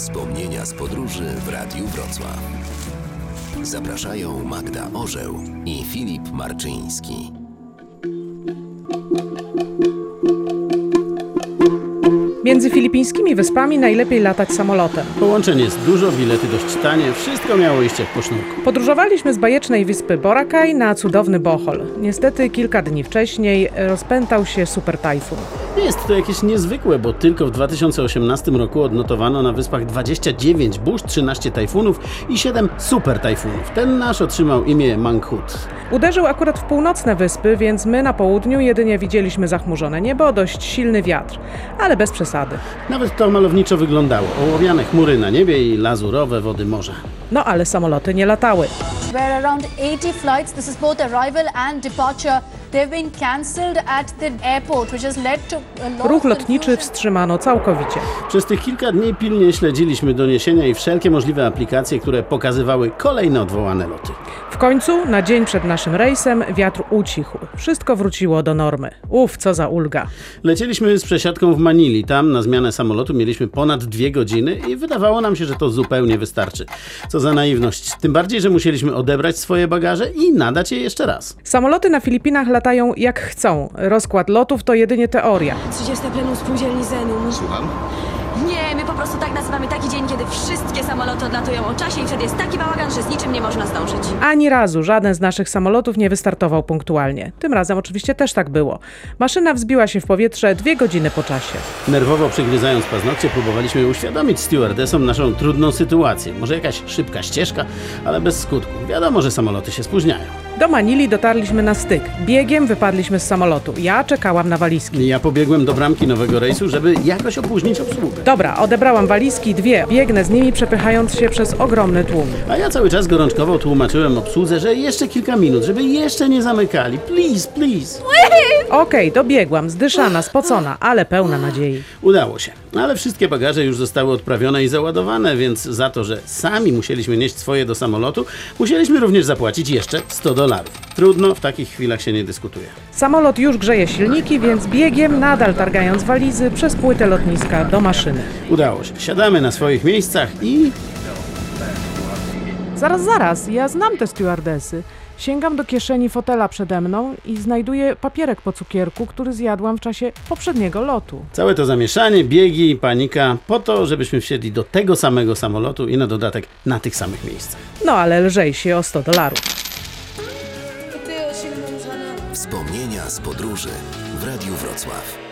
Wspomnienia z podróży w Radiu Wrocław. Zapraszają Magda Orzeł i Filip Marczyński. Między filipińskimi wyspami najlepiej latać samolotem. Połączeń jest dużo, bilety dość tanie, wszystko miało iść jak po sznurku. Podróżowaliśmy z bajecznej wyspy Boracay na cudowny Bohol. Niestety kilka dni wcześniej rozpętał się super tajfun. Nie jest to jakieś niezwykłe, bo tylko w 2018 roku odnotowano na wyspach 29 burz, 13 tajfunów i 7 super tajfunów. Ten nasz otrzymał imię Manghut. Uderzył akurat w północne wyspy, więc my na południu jedynie widzieliśmy zachmurzone niebo, dość silny wiatr, ale bez przesady. Nawet to malowniczo wyglądało. Ołowiane chmury na niebie i lazurowe wody morza. No ale samoloty nie latały. where around 80 flights, this is both arrival and departure, Ruch lotniczy wstrzymano całkowicie. Przez tych kilka dni pilnie śledziliśmy doniesienia i wszelkie możliwe aplikacje, które pokazywały kolejne odwołane loty. W końcu, na dzień przed naszym rejsem, wiatr ucichł. Wszystko wróciło do normy. Uf, co za ulga. Lecieliśmy z przesiadką w Manili. Tam na zmianę samolotu mieliśmy ponad dwie godziny i wydawało nam się, że to zupełnie wystarczy. Co za naiwność. Tym bardziej, że musieliśmy odebrać swoje bagaże i nadać je jeszcze raz. Samoloty na Filipinach latają jak chcą. Rozkład lotów to jedynie teoria. 30 plenum spółdzielni Zenum. Słucham? Nie, my po prostu tak nazywamy taki dzień, kiedy wszystkie samoloty odlatują o czasie i wtedy jest taki bałagan, że z niczym nie można zdążyć. Ani razu żaden z naszych samolotów nie wystartował punktualnie. Tym razem oczywiście też tak było. Maszyna wzbiła się w powietrze dwie godziny po czasie. Nerwowo przygryzając paznokcie, próbowaliśmy uświadomić stewardesom naszą trudną sytuację. Może jakaś szybka ścieżka, ale bez skutku. Wiadomo, że samoloty się spóźniają. Do Manili dotarliśmy na styk. Biegiem wypadliśmy z samolotu. Ja czekałam na walizki. Ja pobiegłem do bramki nowego rejsu, żeby jakoś opóźnić obsługę. Dobra, odebrałam walizki, dwie. Biegnę z nimi, przepychając się przez ogromny tłum. A ja cały czas gorączkowo tłumaczyłem obsłudze, że jeszcze kilka minut, żeby jeszcze nie zamykali. Please, please. Okej, dobiegłam, zdyszana, spocona, ale pełna nadziei. Udało się. Ale wszystkie bagaże już zostały odprawione i załadowane, więc za to, że sami musieliśmy nieść swoje do samolotu, musieliśmy również zapłacić jeszcze 100 dolarów. Trudno, w takich chwilach się nie dyskutuje. Samolot już grzeje silniki, więc biegiem, nadal targając walizy, przez płytę lotniska do maszyny. Udało się. Siadamy na swoich miejscach i Zaraz, zaraz, ja znam te stewardesy. Sięgam do kieszeni fotela przede mną i znajduję papierek po cukierku, który zjadłam w czasie poprzedniego lotu. całe to zamieszanie, biegi, panika, po to, żebyśmy wsiedli do tego samego samolotu i na dodatek na tych samych miejscach. No ale lżej się o 100 dolarów. Wspomnienia z podróży w Radiu Wrocław.